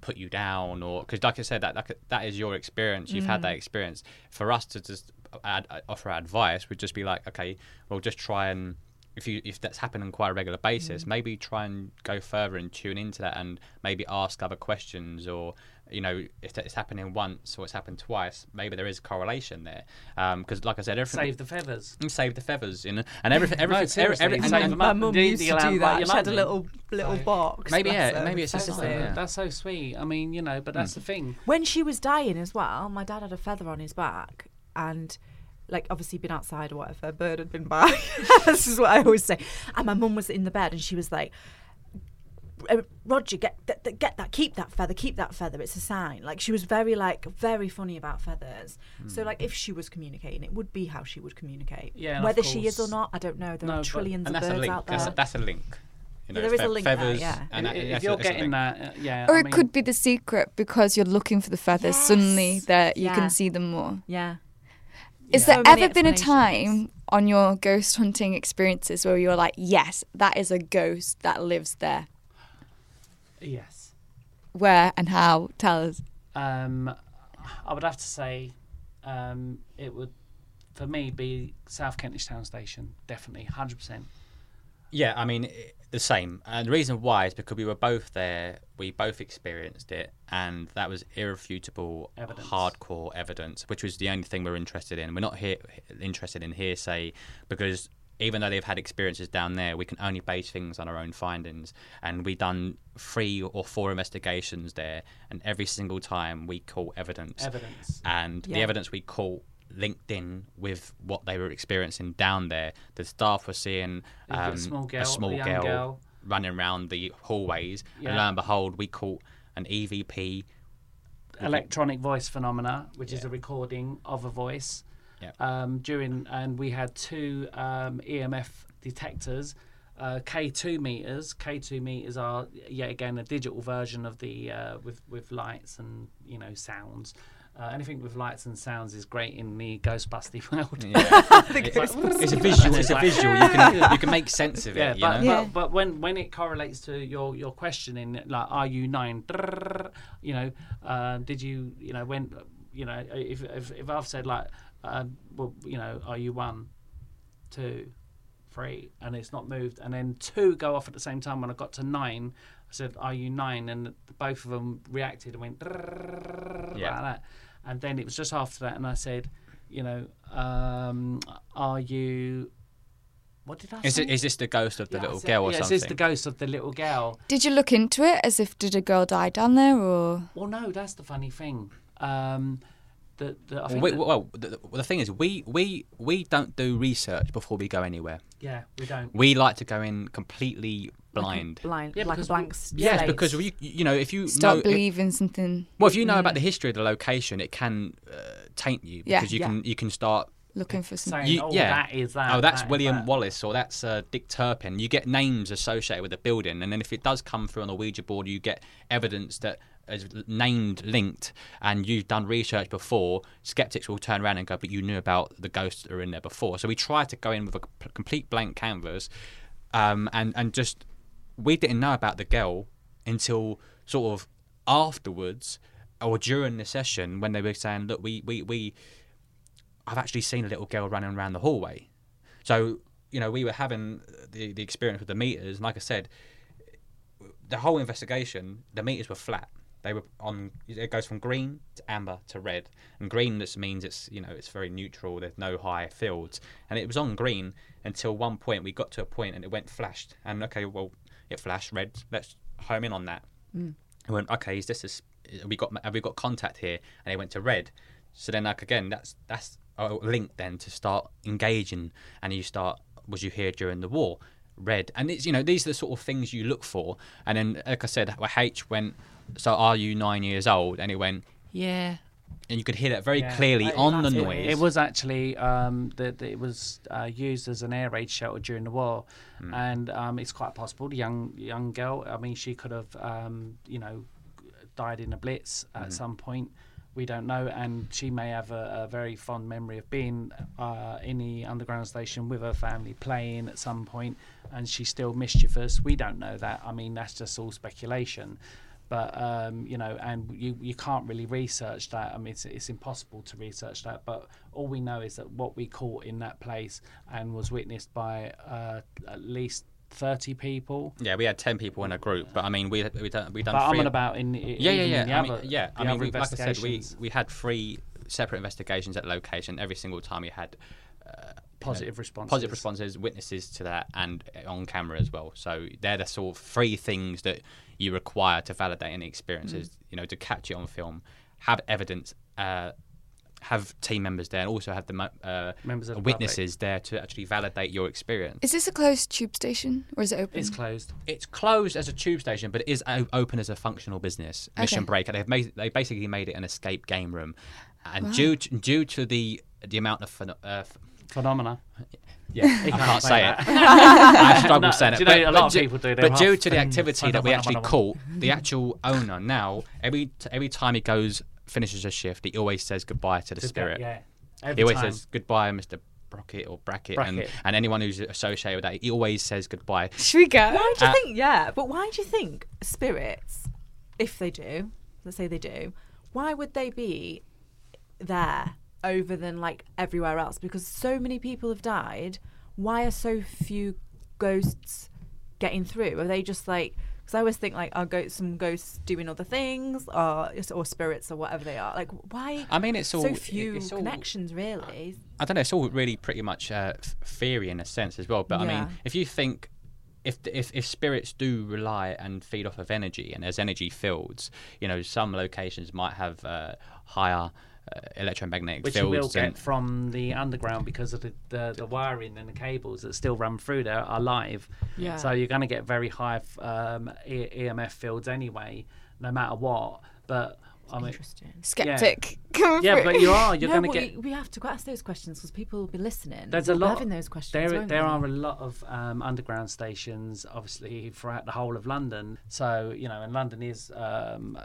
put you down or because like I said that that, that is your experience. You've had that experience. For us to just add, uh, offer advice would just be like okay well just try and if you if that's happening on quite a regular basis maybe try and go further and tune into that and maybe ask other questions or you know if it's happening once or it's happened twice maybe there is a correlation there because like I said everything Save the feathers. and save the feathers in and everything everything seriously, every, every, save and- them my mum used to do that. your She had a little little So- box. Maybe, yeah, her, maybe it's just feathers yeah. That's so sweet. I mean, you know, but that's the thing. When she was dying as well, my dad had a feather on his back and like obviously been outside or whatever, a bird had been by. this is what I always say. And my mum was in the bed and she was like, "Uh, Roger, get th- th- get that, keep that feather, keep that feather. It's a sign. Like she was very like very funny about feathers. So like if she was communicating, it would be how she would communicate. Yeah, whether she is or not, I don't know. There No, are trillions and of birds out there. That's a, that's a link. You know, Yeah, there is a fe- link there, yeah. and if that- if you're getting that, uh, yeah. Or I it mean, could be the secret because you're looking for the feathers. Suddenly, that you Yeah. can see them more. yeah. Is Yeah. there So ever been a time on your ghost hunting experiences where you're like, yes, that is a ghost that lives there? Yes. Where and how? Tell us. Um, I would have to say, um, it would, for me, be South Kentish Town Station. Definitely, hundred percent. Yeah, I mean i- the same. And the reason why is because we were both there. We both experienced it, and that was irrefutable, Evidence. hardcore evidence, which was the only thing we're interested in. We're not here interested in hearsay because even though they've had experiences down there, we can only base things on our own findings. And we've done three or four investigations there, and every single time we caught evidence Evidence. and the evidence we caught linked in with what they were experiencing down there. The staff were seeing You get a um, small girl, a small a girl, girl. running around the hallways, Yeah. and lo and behold, we caught an EVP. electronic voice phenomena, which is a recording of a voice. Yeah. Um, during and we had two um, EMF detectors, uh, K2 meters. K2 meters are yet again a digital version of the uh, with with lights and you know sounds. Uh, anything with lights and sounds is great in the Ghostbusty world. It's, it's a visual. It's a visual. You can you can make sense of it. Yeah, you but, know? Yeah. but but when when it correlates to your your questioning, like are you nine? You know, uh, did you you know when you know if if, if I've said like, uh, well, you know, are you one, two, three, and it's not moved, and then two go off at the same time. When I got to nine, I said, "Are you nine? And both of them reacted and went Yeah. like that. And then it was just after that, and I said, you know, um, are you? What did I Is it is this the ghost of the Yeah, little girl or yeah, something? Is this the ghost of the little girl? Did you look into it as if did a girl die down there or? Well, no, that's the funny thing. Um, the, the, I Well, we, that- well, the, the- the thing is, we, we we don't do research before we go anywhere. yeah, we don't. We like to go in completely blind. blind, Yeah, like a because blank we- s- Yes, slate. because you you know if you Start know, believing something, well if you know about the history of the location, it can uh, taint you Yeah. because you Yeah. can you can start looking for something. Saying, You- oh, yeah. that is that. oh, that's that is William that." Wallace or that's uh, Dick Turpin. You get names associated with the building, and then if it does come through on the Ouija board, you get evidence that is named, linked, and you've done research before. Skeptics will turn around and go, "But you knew about the ghosts that are in there before." So we try to go in with a complete blank canvas, um, and and just we didn't know about the girl until sort of afterwards or during the session when they were saying, "Look, we we we." I've actually seen a little girl running around the hallway. So, you know, we were having the, the experience with the meters, and like I said, the whole investigation, the meters were flat. They were on. It goes from green to amber to red, and green just means it's you know it's very neutral. There's no high fields, and it was on green until one point we got to a point and it went flashed. And okay, well, it flashed red. Let's home in on that. Mm. I went, okay, is this a, we got have we got contact here? And it went to red. So then, like again, that's that's a link then to start engaging, and you start. Was you here during the war? Red, and it's you know these are the sort of things you look for. And then, like I said, H went. So are you nine years old? And it went, yeah. And you could hear that very Yeah. clearly Uh, on the noise. It, was actually um, that that it was uh, used as an air raid shelter during the war, Hmm. and um, it's quite possible the young young girl. I mean, she could have um, you know died in a blitz at Hmm. some point. We don't know, and she may have a, a very fond memory of being uh, in the underground station with her family playing at some point, and she's still mischievous. We don't know that. I mean, that's just all speculation but um, you know, and you you can't really research that. I mean, it's, it's impossible to research that. But all we know is that what we caught in that place and was witnessed by uh, at least thirty people. yeah, we had ten people in a group, but I mean, we we done we done But I'm three. on about in yeah, yeah, yeah. in the I other, mean, yeah. I mean, we, like I said, we we had three separate investigations at location. Every single time we had uh, positive responses. positive responses, witnesses to that, and on camera as well. So they're the sort of three things that you require to validate any experiences. You know, to catch it on film, have evidence, uh, have team members there, and also have the uh, Members of the witnesses there to actually validate your experience. Is this a closed tube station or is it open? It's closed. It's closed as a tube station, but it is open as a functional business. Mission Okay. Breaker. They've made they basically made it an escape game room, and due to, due to the the amount of phen- uh, f- Phenomena. yeah, I can't can't say say it. that. I struggle No, saying it. do you know, but, a lot but of due- people do, But due to the activity that we actually caught, the actual owner now every t- every time he goes finishes a shift, he always says goodbye to the spirit. Yeah. he always time. says goodbye, Mister Brockett or Brackett, and and anyone who's associated with that, he always says goodbye. Should we go? Why do you Uh, think? Yeah, but why do you think spirits, if they do, let's say they do, why would they be there over than like everywhere else? Because so many people have died. Why are so few ghosts getting through? Are they just like? Because I always think like, are go- some ghosts doing other things, or or spirits, or whatever they are? Like, why? I mean, it's all so few it's all- connections, really. I don't know. It's all really pretty much uh, theory in a sense as well. But I mean, if you think if, if if spirits do rely and feed off of energy, and there's energy fields, you know, some locations might have uh, higher uh, electromagnetic which you fields. will get from the underground because of the, the, the wiring and the cables that still run through there are live. Yeah. So you're going to get very high um, e- EMF fields anyway, no matter what. But I mean, Interesting. Skeptic. coming yeah, but you are. You're no, going to get. we, we have to ask those questions because people will be listening. There's a lot. having those questions. There, won't there are a lot of um, underground stations, obviously, throughout the whole of London. So you know, and London is um,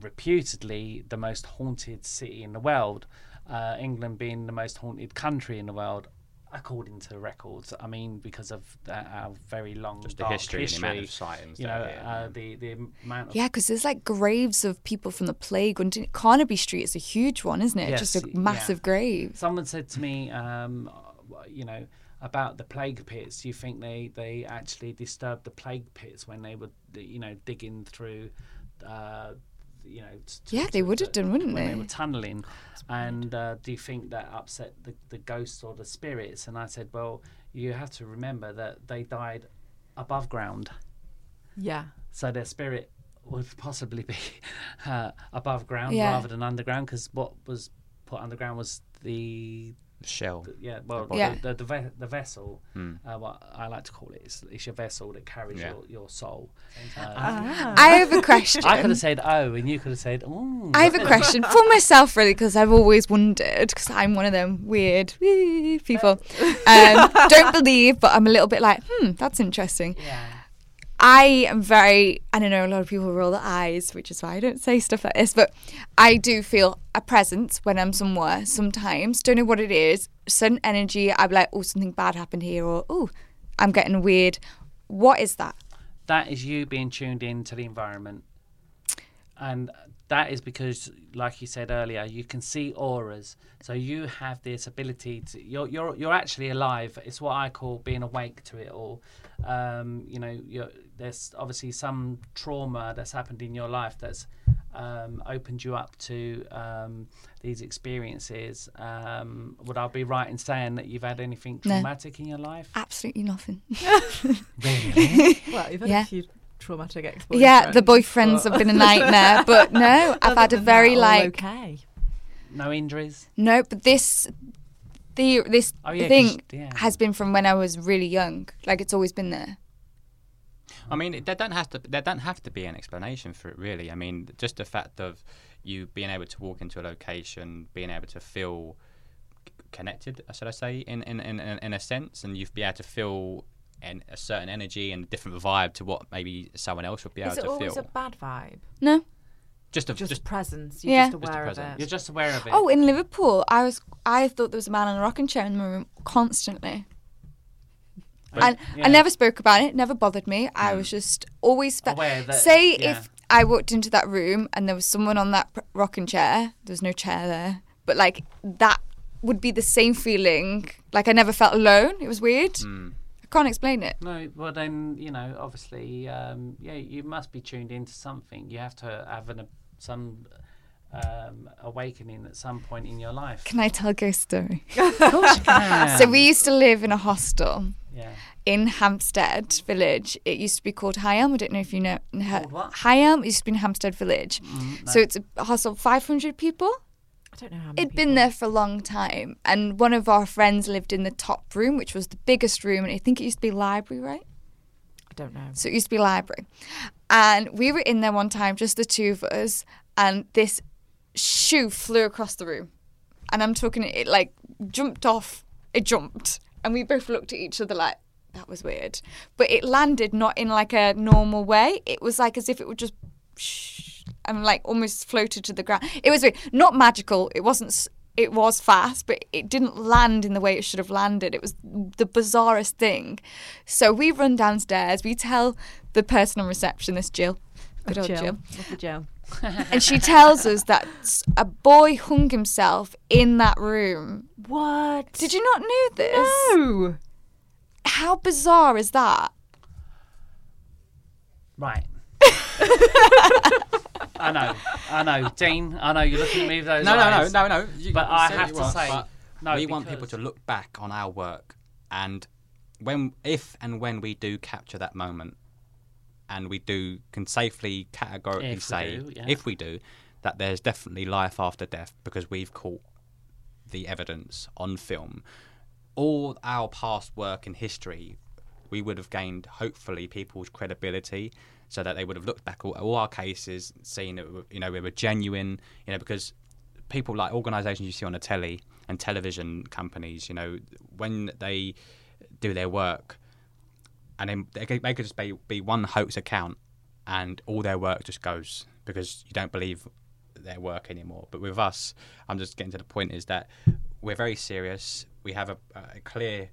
reputedly the most haunted city in the world. Uh, England being the most haunted country in the world, according to records. I mean, because of the, our very long Just the dark history and the amount of sightings You know, here, uh, yeah. the the amount of Yeah, because there's like graves of people from the plague. And Carnaby Street is a huge one, isn't it? Just Yes, a yeah. massive grave. Someone said to me, um, you know, about the plague pits. Do you think they, they actually disturbed the plague pits when they were, you know, digging through, uh, you know? t- t- Yeah, they would have done, wouldn't when they? they were tunneling. And uh, do you think that upset the, the ghosts or the spirits? And I said, well, you have to remember that they died above ground. Yeah. So their spirit would possibly be uh, above ground Yeah. rather than underground because what was put underground was the shell. the- yeah, well, body. Yeah. the the, the, ve- the vessel, Hmm. uh, what I like to call it, is it's your vessel that carries Yeah. your, your soul. Uh, Ah. I have a question. I could have said oh, and you could have said oh. I have a question for myself, really, because I've always wondered, because I'm one of them weird people. Um, don't believe, but I'm a little bit like, hmm, that's interesting. Yeah. I am very, I don't know, a lot of people roll their eyes, which is why I don't say stuff like this, but I do feel a presence when I'm somewhere sometimes. Don't know what it is. Sudden energy, be like, oh, something bad happened here, or oh, I'm getting weird. What is that? That is you being tuned in to the environment. And that is because, like you said earlier, you can see auras. So you have this ability to you're you're you're actually alive. It's what I call being awake to it all. Um, you know, you're, there's obviously some trauma that's happened in your life that's um, opened you up to um, these experiences. Um, would I be right in saying that you've had anything No. traumatic in your life? Absolutely nothing. Really? Well, you've had Yeah. a few traumatic ex-boyfriends. yeah, the boyfriends but- have been a nightmare, but no, I've Other had a very that, like okay. no injuries? no, but this the this Oh, yeah, 'cause- thing yeah. has been from when I was really young. Like it's always been there. I mean, there don't have to there don't have to be an explanation for it, really. I mean, just the fact of you being able to walk into a location, being able to feel connected, uh, should I say, in in, in, in in a sense, and you've be able to feel an, a certain energy and a different vibe to what maybe someone else would be able Is it to always feel. a bad vibe? No. just a Just, just presence. You're Yeah. just Just aware of it. You're just aware of it. Oh, in Liverpool, I was I thought there was a man in a rocking chair in the room constantly. But, and yeah. I never spoke about it. Never bothered me. I was just always that- say yeah. if I walked into that room and there was someone on that rocking chair. There was no chair there, but like that would be the same feeling. Like I never felt alone. It was weird. Mm. I can't explain it. No, well then you know, obviously, um, yeah, you must be tuned into something. You have to have an, some um, awakening at some point in your life. Can I tell a ghost story? of course you can. So we used to live in a hostel yeah. in Hampstead Village. It used to be called High Elm. I don't know if you know. Called what? High Elm used to be in Hampstead Village. Mm, no. So it's a hostel, 500 people. I don't know how many It'd been there for a long time. And one of our friends lived in the top room, which was the biggest room. And I think it used to be library, right? I don't know. So it used to be library. And we were in there one time, just the two of us, and this shoe flew across the room. And I'm talking, it like jumped off, it jumped. And we both looked at each other like, that was weird. But it landed not in like a normal way. It was like as if it would just shh, and like almost floated to the ground. It was weird. Not magical. It wasn't. It was fast, but it didn't land in the way it should have landed. It was the bizarrest thing. So we run downstairs. We tell the person on reception, this Jill, good old Jill. Jill, Lovely Jill. and she tells us that s- a boy hung himself in that room. What? Did you not know this? No. How bizarre is that? Right. I know, I know, Dean. I know you're looking at me with those No, no, no, eyes. no, no. You, But I say have you to want, say, but no, we want people because- to look back on our work, and when, if and when we do capture that moment, and we do can safely categorically If say, do, yeah. if we do, that there's definitely life after death because we've caught the evidence on film. All our past work in history, we would have gained hopefully people's credibility, so that they would have looked back at all our cases, seen that you know we were genuine, you know because people like organisations you see on the telly and television companies, you know, when they do their work, and then they could, they could just be, be one hoax account, and all their work just goes because you don't believe their work anymore. But with us, I'm just getting to the point is that we're very serious. We have a, a clear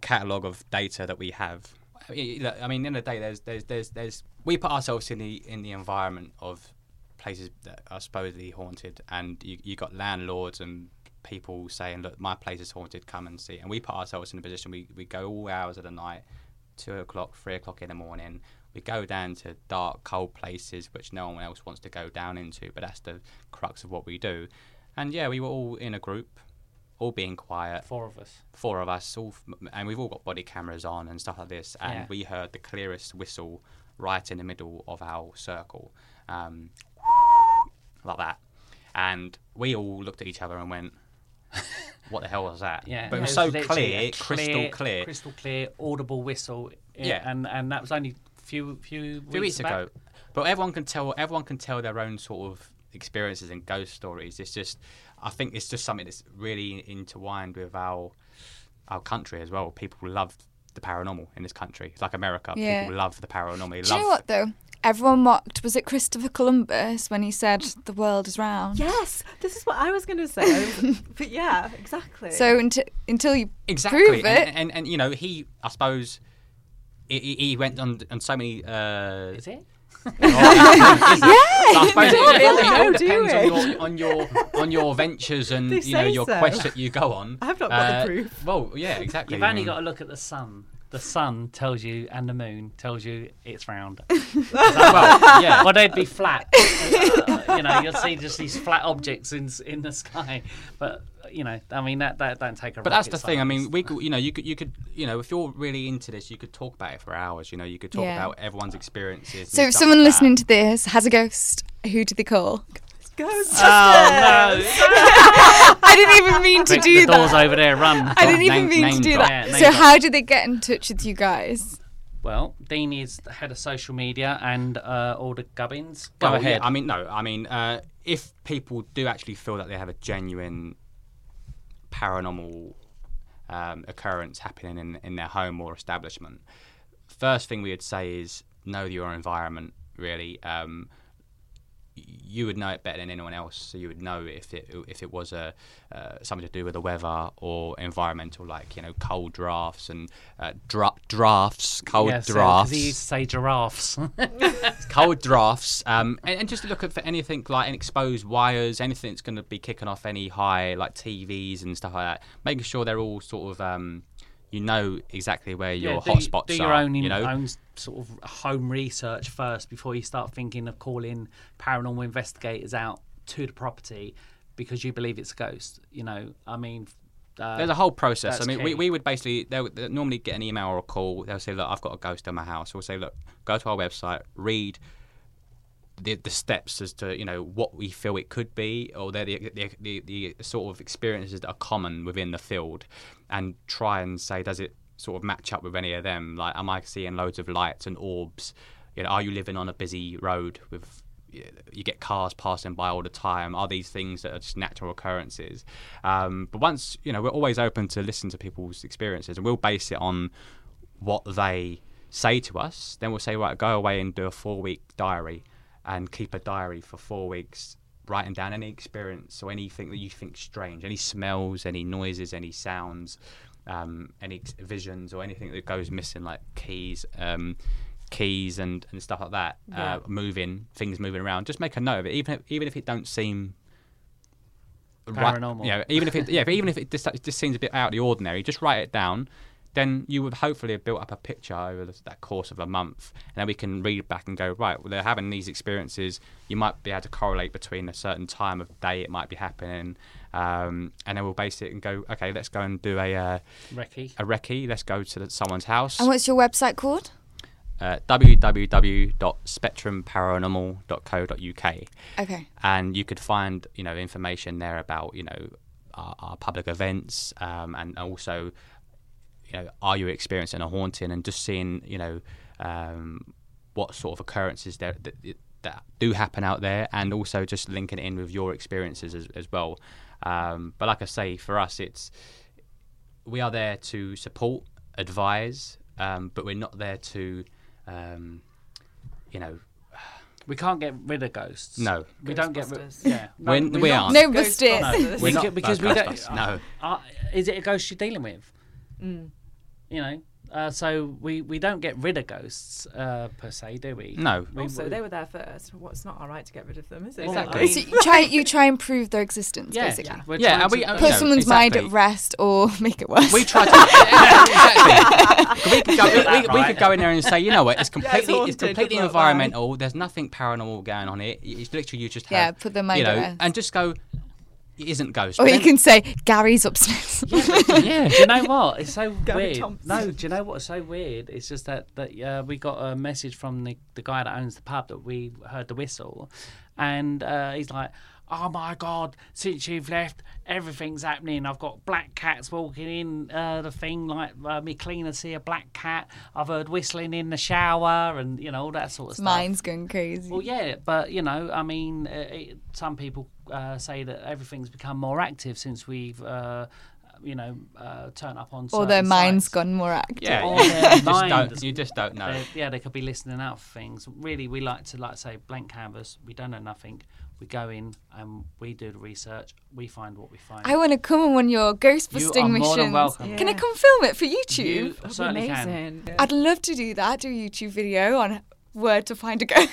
catalogue of data that we have. I mean, in the, the day, there's, there's, there's, there's, we put ourselves in the in the environment of places that are supposedly haunted, and you you got landlords and people saying, "Look, my place is haunted. Come and see." And we put ourselves in a position. We we go all hours of the night, two o'clock, three o'clock in the morning. We go down to dark, cold places which no one else wants to go down into. But that's the crux of what we do. And yeah, we were all in a group, all being quiet. Four of us. Four of us, all, and we've all got body cameras on and stuff like this. And Yeah. we heard the clearest whistle right in the middle of our circle, um, like that. And we all looked at each other and went, "What the hell was that?" Yeah, but it was it so literally clear, crystal clear. crystal clear, audible whistle. Yeah. and and that was only a few few a few weeks back. ago. But everyone can tell everyone can tell their own sort of experiences and ghost stories. It's just I think it's just something that's really intertwined with our our country as well. People love the paranormal in this country. It's like America. Yeah. People love the paranormal. They Do love you know what though? Everyone mocked. Was it Christopher Columbus when he said the world is round? Yes, this is what I was going to say. Was- but yeah, exactly. So until until you exactly. prove and, it, and, and you know he I suppose he, he- he went on on so many. Uh, Is it? yes. I suppose it, don't it all depends on your on your on your ventures and They you know your so. quest that you go on. I've not got the Uh, proof. Well, yeah, exactly. You've only got to look at the sun. The sun tells you, and the moon tells you it's round. well, yeah. well, they'd be flat. Uh, you know, you'll see just these flat objects in in the sky. But you know, I mean, that that don't take a. But that's rocket the thing. I mean, we could, you know, you could, you could, you know, if you're really into this, you could talk about it for hours. You know, you could talk Yeah. about everyone's experiences. so if someone like listening to this has a ghost, who do they call? Ghostbusters. Oh I didn't even mean to no! do the doors that. over there. Run. I didn't even Name- mean to do drop. that. Yeah, so drop. how do they get in touch with you guys? Well, Dean is the head of social media and uh, all the gubbins. Go Well, yeah, ahead. I mean, no. I mean, uh, if people do actually feel that they have a genuine paranormal um, occurrence happening in, in their home or establishment, first thing we would say is know your environment. Really, um, you would know it better than anyone else. So you would know if it if it was a uh, something to do with the weather or environmental, like you know cold drafts and uh, dra- drafts, cold yes, drafts Because he used to say giraffes. cold drafts, um, and, and just look at for anything like any exposed wires, anything that's going to be kicking off any high like TVs and stuff like that. Making sure they're all sort of, um, you know, exactly where your Yeah, do, hotspots do are. your own, you know, own sort of home research first before you start thinking of calling paranormal investigators out to the property because you believe it's a ghost. You know, I mean, uh, There's a whole process. I mean, we, key. we would basically they'll, they'll normally get an email or a call. They'll say, "Look, I've got a ghost in my house." We'll say, "Look, go to our website, read the the steps as to you know what we feel it could be, or they're the the, the, the sort of experiences that are common within the field, and try and say, does it sort of match up with any of them? Like, am I seeing loads of lights and orbs? You know, are you living on a busy road with you get cars passing by all the time. Are these things that are just natural occurrences? Um, but once you know, we're always open to listen to people's experiences, and we'll base it on what they say to us. Then we'll say, right, go away and do a four-week diary, and keep a diary for four weeks, writing down any experience or anything that you think strange, any smells, any noises, any sounds, um, any visions, or anything that goes missing, like keys. Um, keys and, and stuff like that uh, moving things moving around just make a note of it even if, even if it don't seem right- Paranormal. you know, even if it yeah, even if it just, it just seems a bit out of the ordinary, just write it down. Then you would hopefully have built up a picture over the, that course of a month, and then we can read back and go right. Well, they're having these experiences. You might be able to correlate between a certain time of day it might be happening, um, and then we'll base it and go. Okay, let's go and do a uh, Recce. a recce. Let's go to the, someone's house. And what's your website called? uh, www.spectrumparanormal.co.uk, Okay. and you could find you know information there about you know our, our public events um, and also you know are you experiencing a haunting and just seeing you know um, what sort of occurrences there that, that do happen out there and also just linking it in with your experiences as, as well um, but like i say for us it's we are there to support advise um, but we're not there to um, you know We can't get rid of ghosts. no we don't get rid. Ghostbusters. Yeah, We're- we're we not- aren't. No, bust it. No, Ghostbusters. we not get- because we don't. Ghostbusters, no. Uh, is it a ghost you're dealing with? Mm. You know, uh, so we we don't get rid of ghosts uh, per se, do we? no We, Also, we- they were there first. What's not all right to get rid of them, is it? Exactly. So you try you try and prove their existence, yeah, basically. we're Yeah, trying and we- uh, Put No, someone's mind at rest or make it worse. we try to exactly. we could go, we, That we, we could go in there and say, you know what, it's completely, it's, haunted, completely environmental. There's nothing paranormal going on here. It's literally you just have, Yeah, put the mind you at know, rest. and just go. It isn't ghost. or you can say Gary's upstairs. yeah. yeah. do you know what? It's so Gary weird. Thompson. No, do you know what's so weird? It's just that that uh, we got a message from the the guy that owns the pub that we heard the whistle, and uh, he's like. Oh my God! Since you've left, everything's happening. I've got black cats walking in uh, the thing, like uh, me cleaner see a black cat. I've heard whistling in the shower, and you know all that sort of stuff. Mine's going crazy. Well, yeah, but you know, I mean, uh, it, some people uh, say that everything's become more active since we've, uh, you know, uh, turned up on. or their mind's sites. gone more active. Yeah, Or you, their just mind don't, you just don't know. They, yeah, they could be listening out for things. Really, we like to like say blank canvas. We don't know nothing. We go in and we do the research. We find what we find. I want to come on one of your ghost You busting are missions. more than welcome. Can I come film it for YouTube? You That'd be certainly can. amazing. I'd love to do that. Do a YouTube video on where to find a ghost.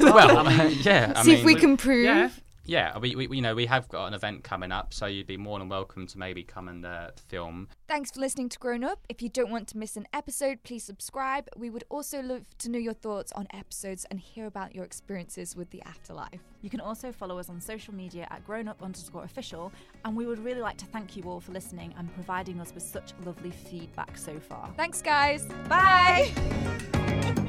well, I mean, yeah. I See mean, if we can prove. Yeah, Yeah, we, we, you know, we have got an event coming up, so you'd be more than welcome to maybe come and uh, film. Thanks for listening to Grown Up. If you don't want to miss an episode, please subscribe. We would also love to know your thoughts on episodes and hear about your experiences with the afterlife. You can also follow us on social media at Grown Up underscore official, and we would really like to thank you all for listening and providing us with such lovely feedback so far. Thanks, guys. Bye.